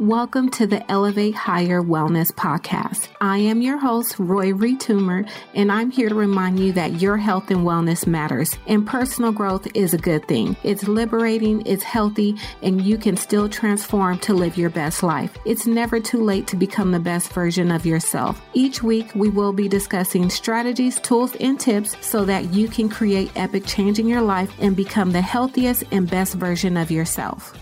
Welcome to the Elevate Higher Wellness Podcast. I am your host, Roy Retumer, and I'm here to remind you that your health and wellness matters, and personal growth is a good thing. It's liberating, it's healthy, and you can still transform to live your best life. It's never too late to become the best version of yourself. Each week, we will be discussing strategies, tools, and tips so that you can create epic change in your life and become the healthiest and best version of yourself.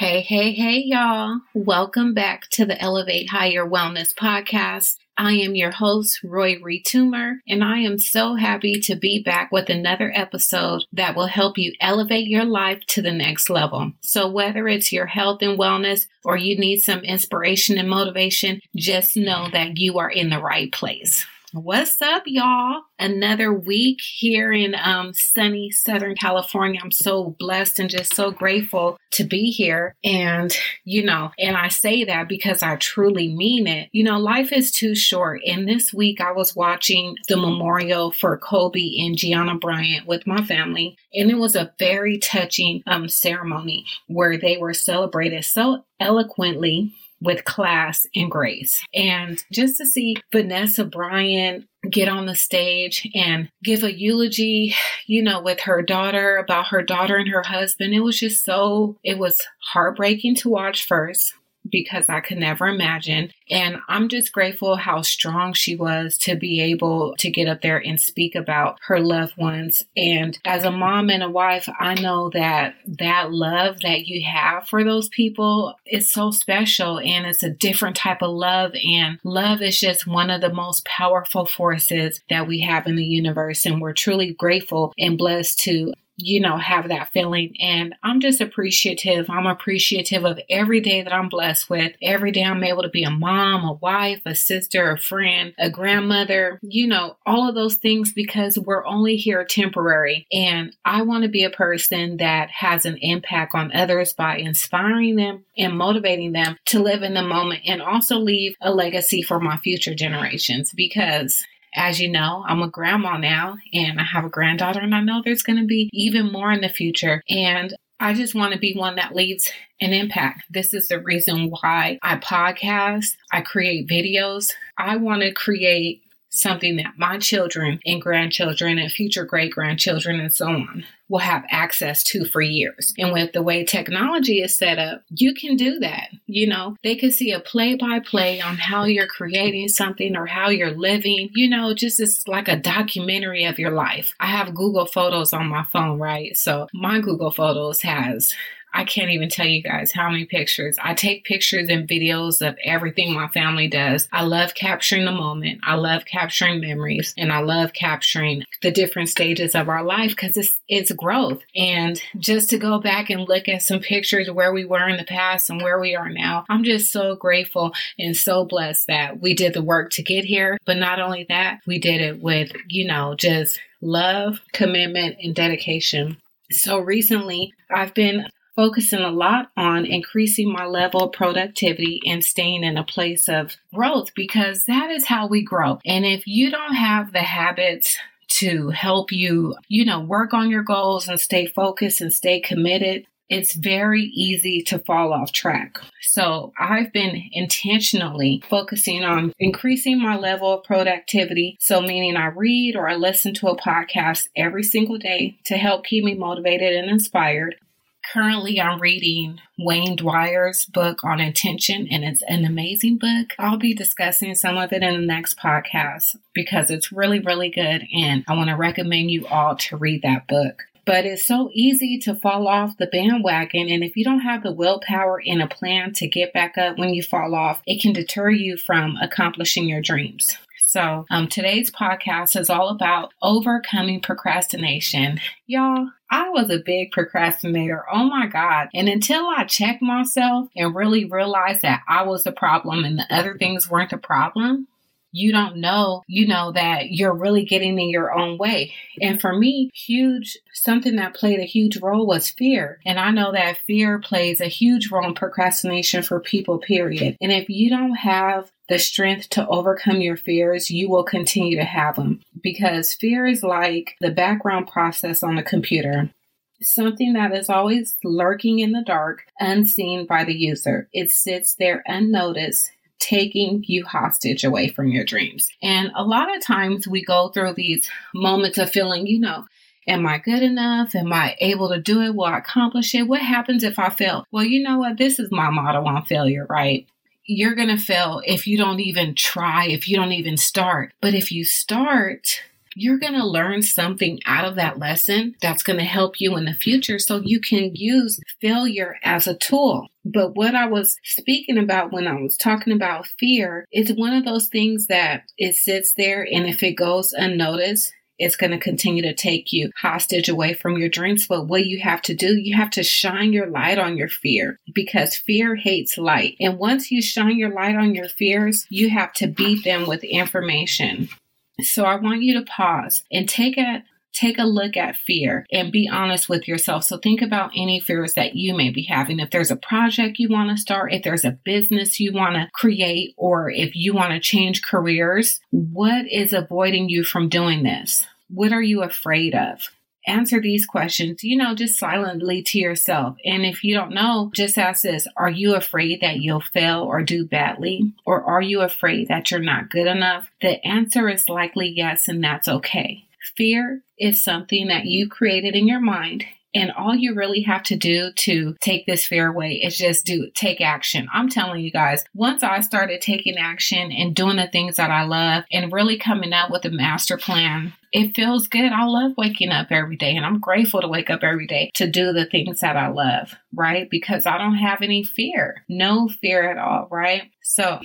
Hey, hey, hey, y'all. Welcome back to the Elevate Higher Wellness Podcast. I am your host, Roy Retumer, and I am so happy to be back with another episode that will help you elevate your life to the next level. So, whether it's your health and wellness or you need some inspiration and motivation, just know that you are in the right place. What's up, y'all? Another week here in um, sunny Southern California. I'm so blessed and just so grateful to be here. And, you know, and I say that because I truly mean it. You know, life is too short. And this week I was watching the memorial for Kobe and Gianna Bryant with my family. And it was a very touching um, ceremony where they were celebrated so eloquently with class and grace. And just to see Vanessa Bryant get on the stage and give a eulogy, you know, with her daughter about her daughter and her husband, it was just so, it was heartbreaking to watch first because I could never imagine. And I'm just grateful how strong she was to be able to get up there and speak about her loved ones. And as a mom and a wife, I know that that love that you have for those people is so special and it's a different type of love. And love is just one of the most powerful forces that we have in the universe. And we're truly grateful and blessed to you know, have that feeling. And I'm just appreciative. I'm appreciative of every day that I'm blessed with. Every day I'm able to be a mom, a wife, a sister, a friend, a grandmother, you know, all of those things because we're only here temporary. And I want to be a person that has an impact on others by inspiring them and motivating them to live in the moment and also leave a legacy for my future generations because as you know, I'm a grandma now and I have a granddaughter, and I know there's going to be even more in the future. And I just want to be one that leaves an impact. This is the reason why I podcast, I create videos. I want to create something that my children and grandchildren and future great grandchildren and so on will have access to for years. And with the way technology is set up, you can do that. You know, they can see a play by play on how you're creating something or how you're living. You know, just it's like a documentary of your life. I have Google Photos on my phone, right? So my Google Photos has I can't even tell you guys how many pictures. I take pictures and videos of everything my family does. I love capturing the moment. I love capturing memories and I love capturing the different stages of our life because it's, it's growth. And just to go back and look at some pictures where we were in the past and where we are now, I'm just so grateful and so blessed that we did the work to get here. But not only that, we did it with, you know, just love, commitment, and dedication. So recently, I've been focusing a lot on increasing my level of productivity and staying in a place of growth because that is how we grow. And if you don't have the habits to help you, you know, work on your goals and stay focused and stay committed, it's very easy to fall off track. So I've been intentionally focusing on increasing my level of productivity. So meaning I read or I listen to a podcast every single day to help keep me motivated and inspired. Currently, I'm reading Wayne Dyer's book on intention, and it's an amazing book. I'll be discussing some of it in the next podcast because it's really, really good, and I want to recommend you all to read that book. But it's so easy to fall off the bandwagon, and if you don't have the willpower and a plan to get back up when you fall off, it can deter you from accomplishing your dreams. So, um, today's podcast is all about overcoming procrastination. Y'all, I was a big procrastinator. Oh my God. And until I checked myself and really realized that I was the problem and the other things weren't the problem, you don't know, you know, that you're really getting in your own way. And for me, huge, something that played a huge role was fear. And I know that fear plays a huge role in procrastination for people, period. And if you don't have the strength to overcome your fears, you will continue to have them because fear is like the background process on a computer. something that is always lurking in the dark, unseen by the user. It sits there unnoticed taking you hostage away from your dreams. And a lot of times we go through these moments of feeling, you know, Am I good enough? Am I able to do it? Will I accomplish it? What happens if I fail? Well, you know what? This is my motto on failure, right? You're going to fail if you don't even try, if you don't even start. But if you start, you're going to learn something out of that lesson that's going to help you in the future so you can use failure as a tool. But what I was speaking about when I was talking about fear, it's one of those things that it sits there and if it goes unnoticed, it's going to continue to take you hostage away from your dreams. But what you have to do, you have to shine your light on your fear because fear hates light. And once you shine your light on your fears, you have to beat them with information. So I want you to pause and take a take a look at fear and be honest with yourself. So think about any fears that you may be having. If there's a project you want to start, if there's a business you want to create, or if you want to change careers, what is avoiding you from doing this? What are you afraid of? answer these questions, you know, just silently to yourself. And if you don't know, just ask this Are you afraid that you'll fail or do badly? Or are you afraid that you're not good enough? The answer is likely yes, and that's okay. Fear is something that you created in your mind and all you really have to do to take this fear away is just do take action. I'm telling you guys, once I started taking action and doing the things that I love and really coming up with a master plan, it feels good. I love waking up every day and I'm grateful to wake up every day to do the things that I love, right? Because I don't have any fear, no fear at all, right? So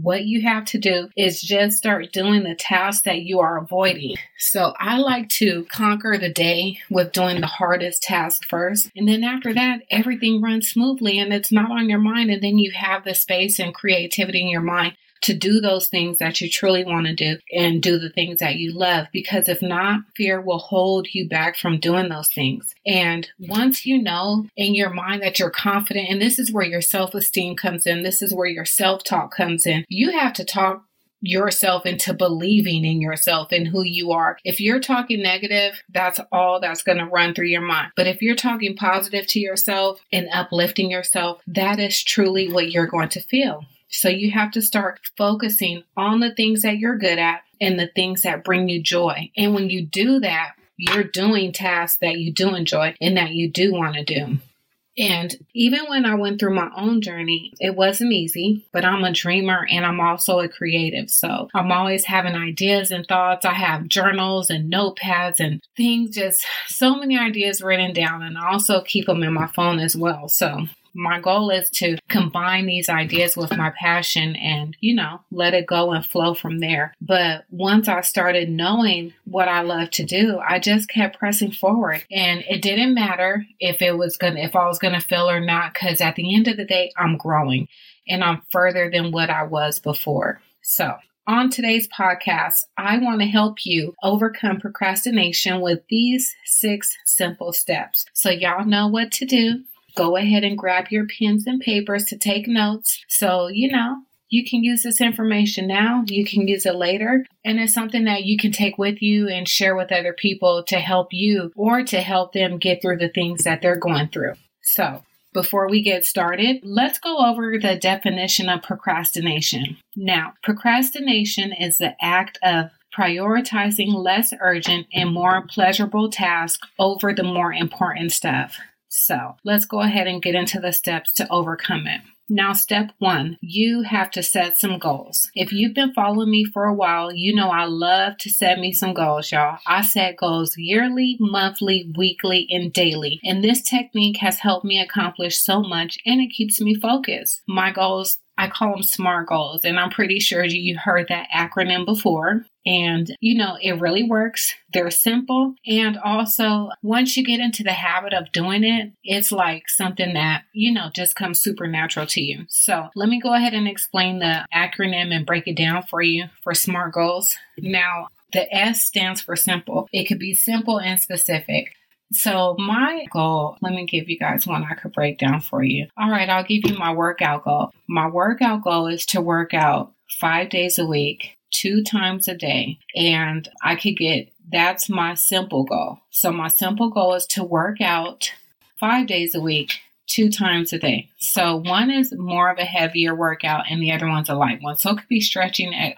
what you have to do is just start doing the tasks that you are avoiding. So I like to conquer the day with doing the hardest task first. And then after that, everything runs smoothly and it's not on your mind. And then you have the space and creativity in your mind to do those things that you truly want to do and do the things that you love. Because if not, fear will hold you back from doing those things. And once you know in your mind that you're confident, and this is where your self esteem comes in, this is where your self talk comes in, you have to talk yourself into believing in yourself and who you are. If you're talking negative, that's all that's going to run through your mind. But if you're talking positive to yourself and uplifting yourself, that is truly what you're going to feel. So you have to start focusing on the things that you're good at and the things that bring you joy. And when you do that, you're doing tasks that you do enjoy and that you do want to do. And even when I went through my own journey, it wasn't easy, but I'm a dreamer and I'm also a creative. So I'm always having ideas and thoughts. I have journals and notepads and things, just so many ideas written down. And I also keep them in my phone as well. So my goal is to combine these ideas with my passion and, you know, let it go and flow from there. But once I started knowing what I love to do, I just kept pressing forward. And it didn't matter if it was going to, if I was going to fail or not, because at the end of the day, I'm growing and I'm further than what I was before. So on today's podcast, I want to help you overcome procrastination with these six simple steps. So, y'all know what to do go ahead and grab your pens and papers to take notes. So, you know, you can use this information now, you can use it later, and it's something that you can take with you and share with other people to help you or to help them get through the things that they're going through. So, before we get started, let's go over the definition of procrastination. Now, procrastination is the act of prioritizing less urgent and more pleasurable tasks over the more important stuff. So let's go ahead and get into the steps to overcome it. Now, step one, you have to set some goals. If you've been following me for a while, you know I love to set me some goals, y'all. I set goals yearly, monthly, weekly, and daily. And this technique has helped me accomplish so much and it keeps me focused. My goals I call them SMART goals, and I'm pretty sure you heard that acronym before. And, you know, it really works. They're simple. And also, once you get into the habit of doing it, it's like something that, you know, just comes supernatural to you. So let me go ahead and explain the acronym and break it down for you for SMART goals. Now, the S stands for simple. It could be simple and specific. So, my goal, let me give you guys one I could break down for you. All right, I'll give you my workout goal. My workout goal is to work out five days a week, two times a day, and I could get That's my simple goal. So my simple goal is to work out five days a week, two times a day. So one is more of a heavier workout and the other one's a light one. So it could be stretching at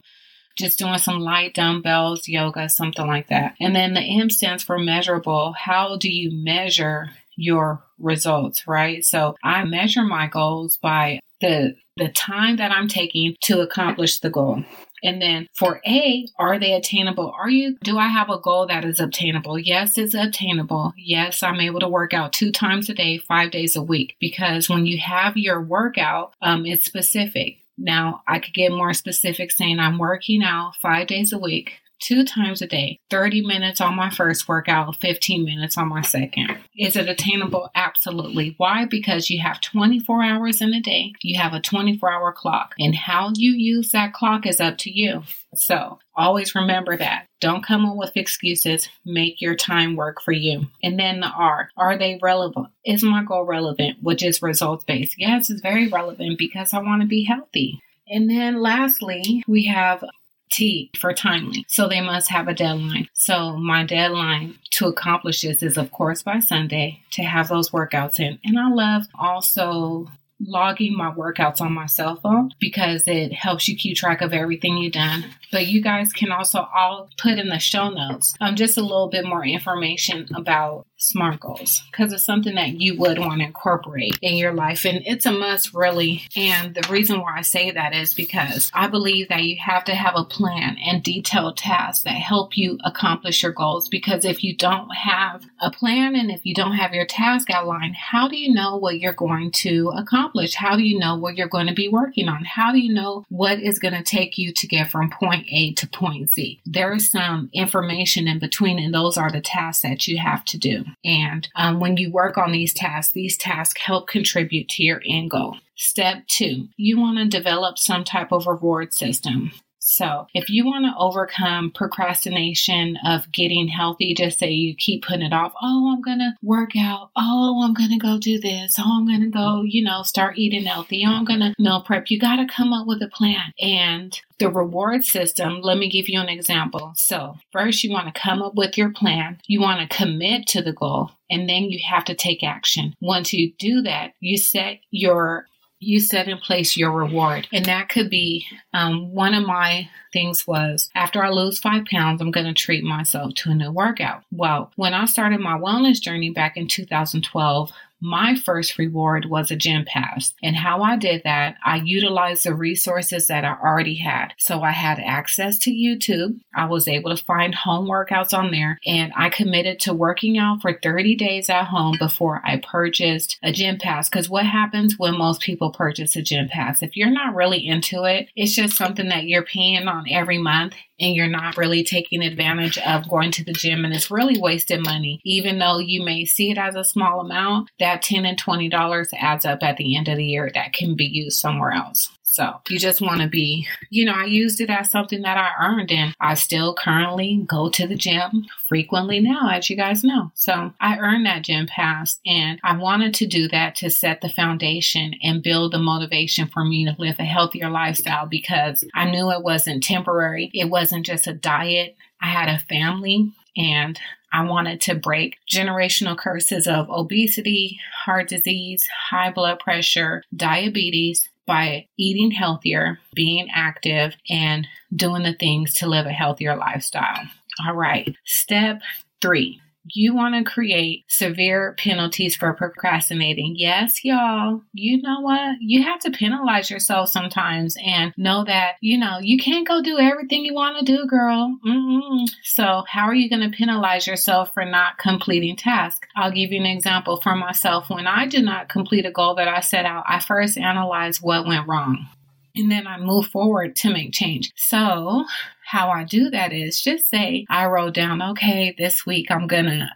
just doing some light dumbbells, yoga, something like that. And then the M stands for measurable. How do you measure your results, right? So I measure my goals by the the time that I'm taking to accomplish the goal. And then for A, are they attainable? Are you, do I have a goal that is obtainable? Yes, it's obtainable. Yes, I'm able to work out two times a day, five days a week. Because when you have your workout, um, it's specific. Now, I could get more specific saying I'm working out five days a week, two times a day, 30 minutes on my first workout, 15 minutes on my second. Is it attainable? Absolutely. Why? Because you have 24 hours in a day, you have a 24 hour clock, and how you use that clock is up to you. So always remember that. Don't come up with excuses. Make your time work for you. And then the R. Are they relevant? Is my goal relevant? Which is results based. Yes, it's very relevant because I want to be healthy. And then lastly, we have T for timely. So they must have a deadline. So my deadline to accomplish this is, of course, by Sunday to have those workouts in. And I love also logging my workouts on my cell phone because it helps you keep track of everything you've done. But you guys can also all put in the show notes um, just a little bit more information about SMART goals because it's something that you would want to incorporate in your life. And it's a must, really. And the reason why I say that is because I believe that you have to have a plan and detailed tasks that help you accomplish your goals. Because if you don't have a plan and if you don't have your task outlined, how do you know what you're going to accomplish? How do you know what you're going to be working on? How do you know what is going to take you to get from point A to point Z? There is some information in between, and those are the tasks that you have to do. And um, when you work on these tasks, these tasks help contribute to your end goal. Step two, you want to develop some type of reward system. So, if you want to overcome procrastination of getting healthy, just say you keep putting it off. Oh, I'm going to work out. Oh, I'm going to go do this. Oh, I'm going to go, you know, start eating healthy. Oh, I'm going to meal prep. You got to come up with a plan. And the reward system, let me give you an example. So, first, you want to come up with your plan. You want to commit to the goal and then you have to take action. Once you do that, you set your you set in place your reward. And that could be um, one of my things was after I lose five pounds, I'm going to treat myself to a new workout. Well, when I started my wellness journey back in 2012, my first reward was a gym pass. And how I did that, I utilized the resources that I already had. So I had access to YouTube. I was able to find home workouts on there and I committed to working out for 30 days at home before I purchased a gym pass. Cause what happens when most people purchase a gym pass? If you're not really into it, it's just something that you're paying on every month and you're not really taking advantage of going to the gym and it's really wasted money. Even though you may see it as a small amount, that 10 and $20 adds up at the end of the year that can be used somewhere else. So you just want to be, you know, I used it as something that I earned and I still currently go to the gym frequently now, as you guys know. So I earned that gym pass and I wanted to do that to set the foundation and build the motivation for me to live a healthier lifestyle because I knew it wasn't temporary. It wasn't just a diet. I had a family and I wanted to break generational curses of obesity, heart disease, high blood pressure, diabetes, by eating healthier, being active, and doing the things to live a healthier lifestyle. All right, step three you want to create severe penalties for procrastinating. Yes, y'all, you know what? You have to penalize yourself sometimes and know that, you know, you can't go do everything you want to do, girl. Mm-mm. So, how are you going to penalize yourself for not completing tasks? I'll give you an example for myself. When I do not complete a goal that I set out, I first analyze what went wrong and then I move forward to make change. So, how I do that is just say I wrote down, okay, this week I'm going to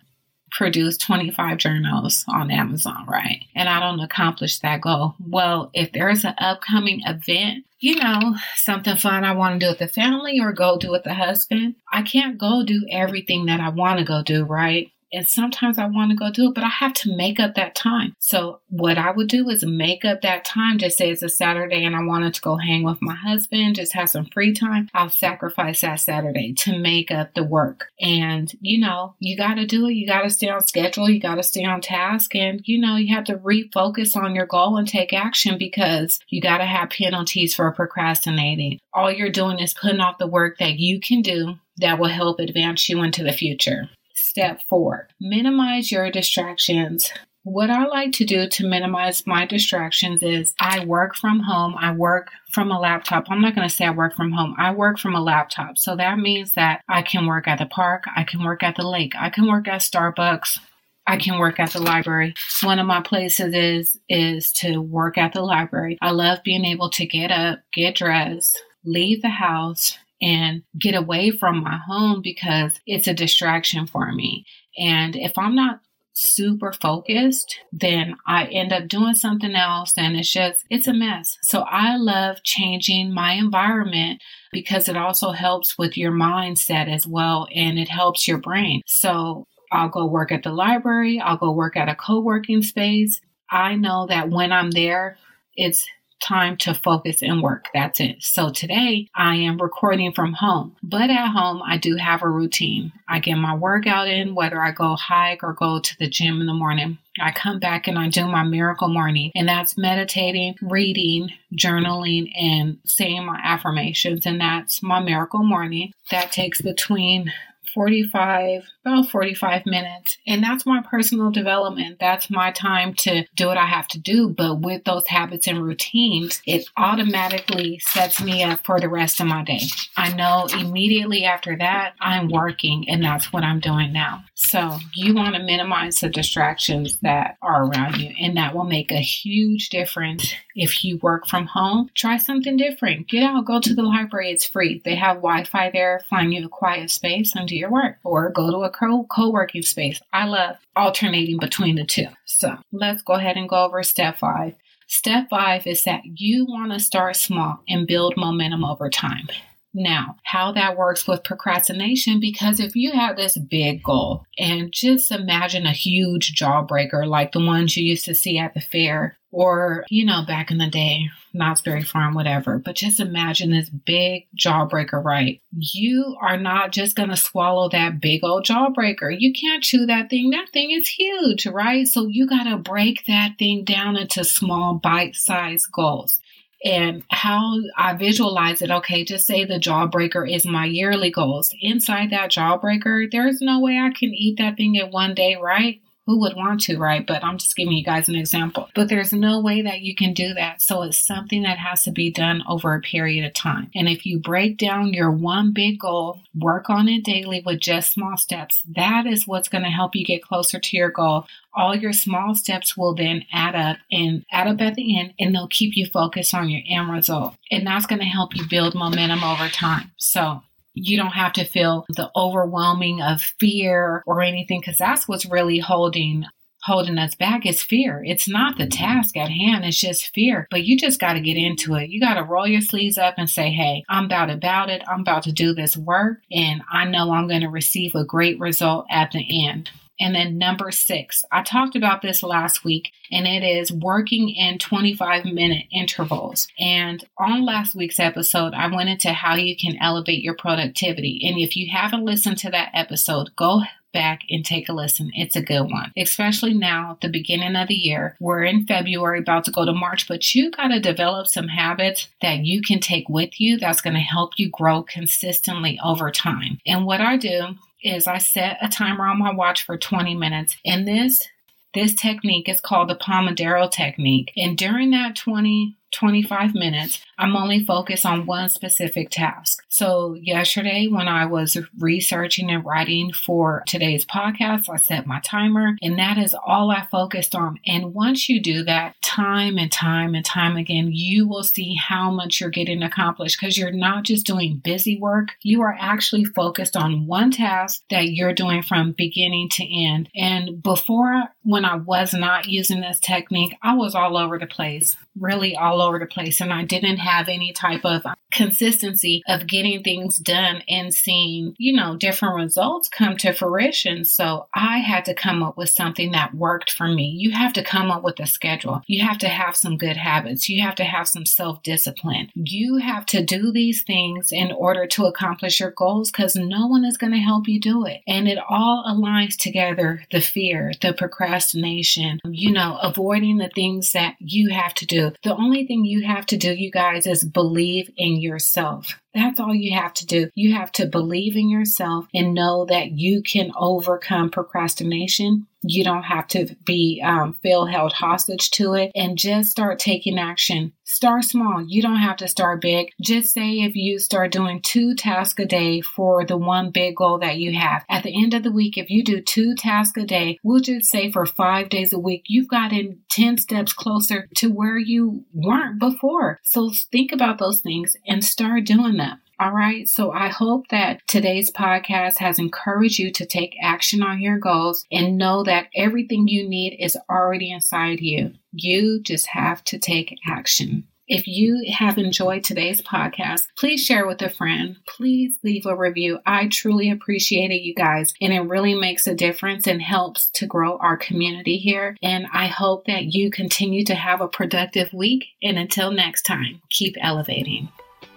produce 25 journals on Amazon, right? And I don't accomplish that goal. Well, if there's an upcoming event, you know, something fun I want to do with the family or go do with the husband, I can't go do everything that I want to go do, right? And sometimes I want to go do it, but I have to make up that time. So what I would do is make up that time. Just say it's a Saturday and I wanted to go hang with my husband, just have some free time. I'll sacrifice that Saturday to make up the work. And, you know, you got to do it. You got to stay on schedule. You got to stay on task. And, you know, you have to refocus on your goal and take action because you got to have penalties for procrastinating. All you're doing is putting off the work that you can do that will help advance you into the future. Step four, minimize your distractions. What I like to do to minimize my distractions is I work from home. I work from a laptop. I'm not going to say I work from home. I work from a laptop. So that means that I can work at the park. I can work at the lake. I can work at Starbucks. I can work at the library. One of my places is is to work at the library. I love being able to get up, get dressed, leave the house, and get away from my home because it's a distraction for me. And if I'm not super focused, then I end up doing something else and it's just, it's a mess. So I love changing my environment because it also helps with your mindset as well and it helps your brain. So I'll go work at the library, I'll go work at a co working space. I know that when I'm there, it's time to focus and work. That's it. So today I am recording from home, but at home I do have a routine. I get my workout in, whether I go hike or go to the gym in the morning. I come back and I do my miracle morning, and that's meditating, reading, journaling, and saying my affirmations. And that's my miracle morning. That takes between 45, about 45 minutes. And that's my personal development. That's my time to do what I have to do. But with those habits and routines, it automatically sets me up for the rest of my day. I know immediately after that, I'm working and that's what I'm doing now. So you want to minimize the distractions that are around you and that will make a huge difference if you work from home. Try something different. Get out, go to the library. It's free. They have Wi-Fi there, find you a quiet space and do your work or go to a co working space. I love alternating between the two. So let's go ahead and go over step five. Step five is that you want to start small and build momentum over time. Now, how that works with procrastination, because if you have this big goal and just imagine a huge jawbreaker like the ones you used to see at the fair or, you know, back in the day, Knott's Berry Farm, whatever, but just imagine this big jawbreaker, right? You are not just going to swallow that big old jawbreaker. You can't chew that thing. That thing is huge, right? So you got to break that thing down into small bite sized goals and how I visualize it. Okay, just say the jawbreaker is my yearly goals. Inside that jawbreaker, there's no way I can eat that thing in one day, right? Who would want to, right? But I'm just giving you guys an example. But there's no way that you can do that. So it's something that has to be done over a period of time. And if you break down your one big goal, work on it daily with just small steps, that is what's going to help you get closer to your goal. All your small steps will then add up and add up at the end, and they'll keep you focused on your end result. And that's going to help you build momentum over time. So you don't have to feel the overwhelming of fear or anything because that's what's really holding holding us back is fear. It's not the task at hand, it's just fear. But you just got to get into it. You got to roll your sleeves up and say, hey, I'm about about it. I'm about to do this work, and I know I'm going to receive a great result at the end. And then number six, I talked about this last week, and it is working in 25 minute intervals. And on last week's episode, I went into how you can elevate your productivity. And if you haven't listened to that episode, go back and take a listen. It's a good one, especially now, the beginning of the year. We're in February, about to go to March, but you got to develop some habits that you can take with you that's going to help you grow consistently over time. And what I do is I set a timer on my watch for 20 minutes. And this this technique is called the Pomodoro technique. And during that 20 25 minutes, I'm only focused on one specific task. So, yesterday, when I was researching and writing for today's podcast, I set my timer, and that is all I focused on. And once you do that time and time and time again, you will see how much you're getting accomplished because you're not just doing busy work, you are actually focused on one task that you're doing from beginning to end. And before, when I was not using this technique, I was all over the place, really all over the place and I didn't have any type of consistency of getting things done and seeing, you know, different results come to fruition. So I had to come up with something that worked for me. You have to come up with a schedule. You have to have some good habits. You have to have some self discipline. You have to do these things in order to accomplish your goals because no one is going to help you do it. And it all aligns together the fear, the procrastination, you know, avoiding the things that you have to do. The only you have to do, you guys, is believe in yourself. That's all you have to do. You have to believe in yourself and know that you can overcome procrastination. You don't have to be um, feel held hostage to it and just start taking action. Start small. You don't have to start big. Just say if you start doing two tasks a day for the one big goal that you have. At the end of the week, if you do two tasks a day, we'll just say for five days a week, you've gotten 10 steps closer to where you weren't before. So think about those things and start doing them. All right. So I hope that today's podcast has encouraged you to take action on your goals and know that everything you need is already inside you. You just have to take action. If you have enjoyed today's podcast, please share with a friend. Please leave a review. I truly appreciate it, you guys, and it really makes a difference and helps to grow our community here. And I hope that you continue to have a productive week. And until next time, keep elevating.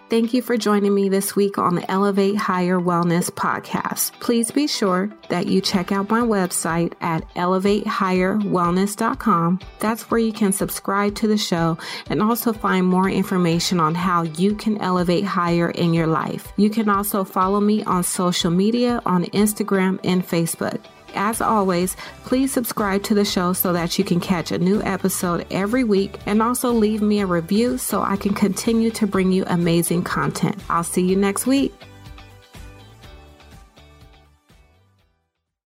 Thank you for joining me this week on the Elevate Higher Wellness podcast. Please be sure that you check out my website at elevatehigherwellness.com. That's where you can subscribe to the show and also find more information on how you can elevate higher in your life. You can also follow me on social media on Instagram and Facebook. As always, please subscribe to the show so that you can catch a new episode every week and also leave me a review so I can continue to bring you amazing content. I'll see you next week.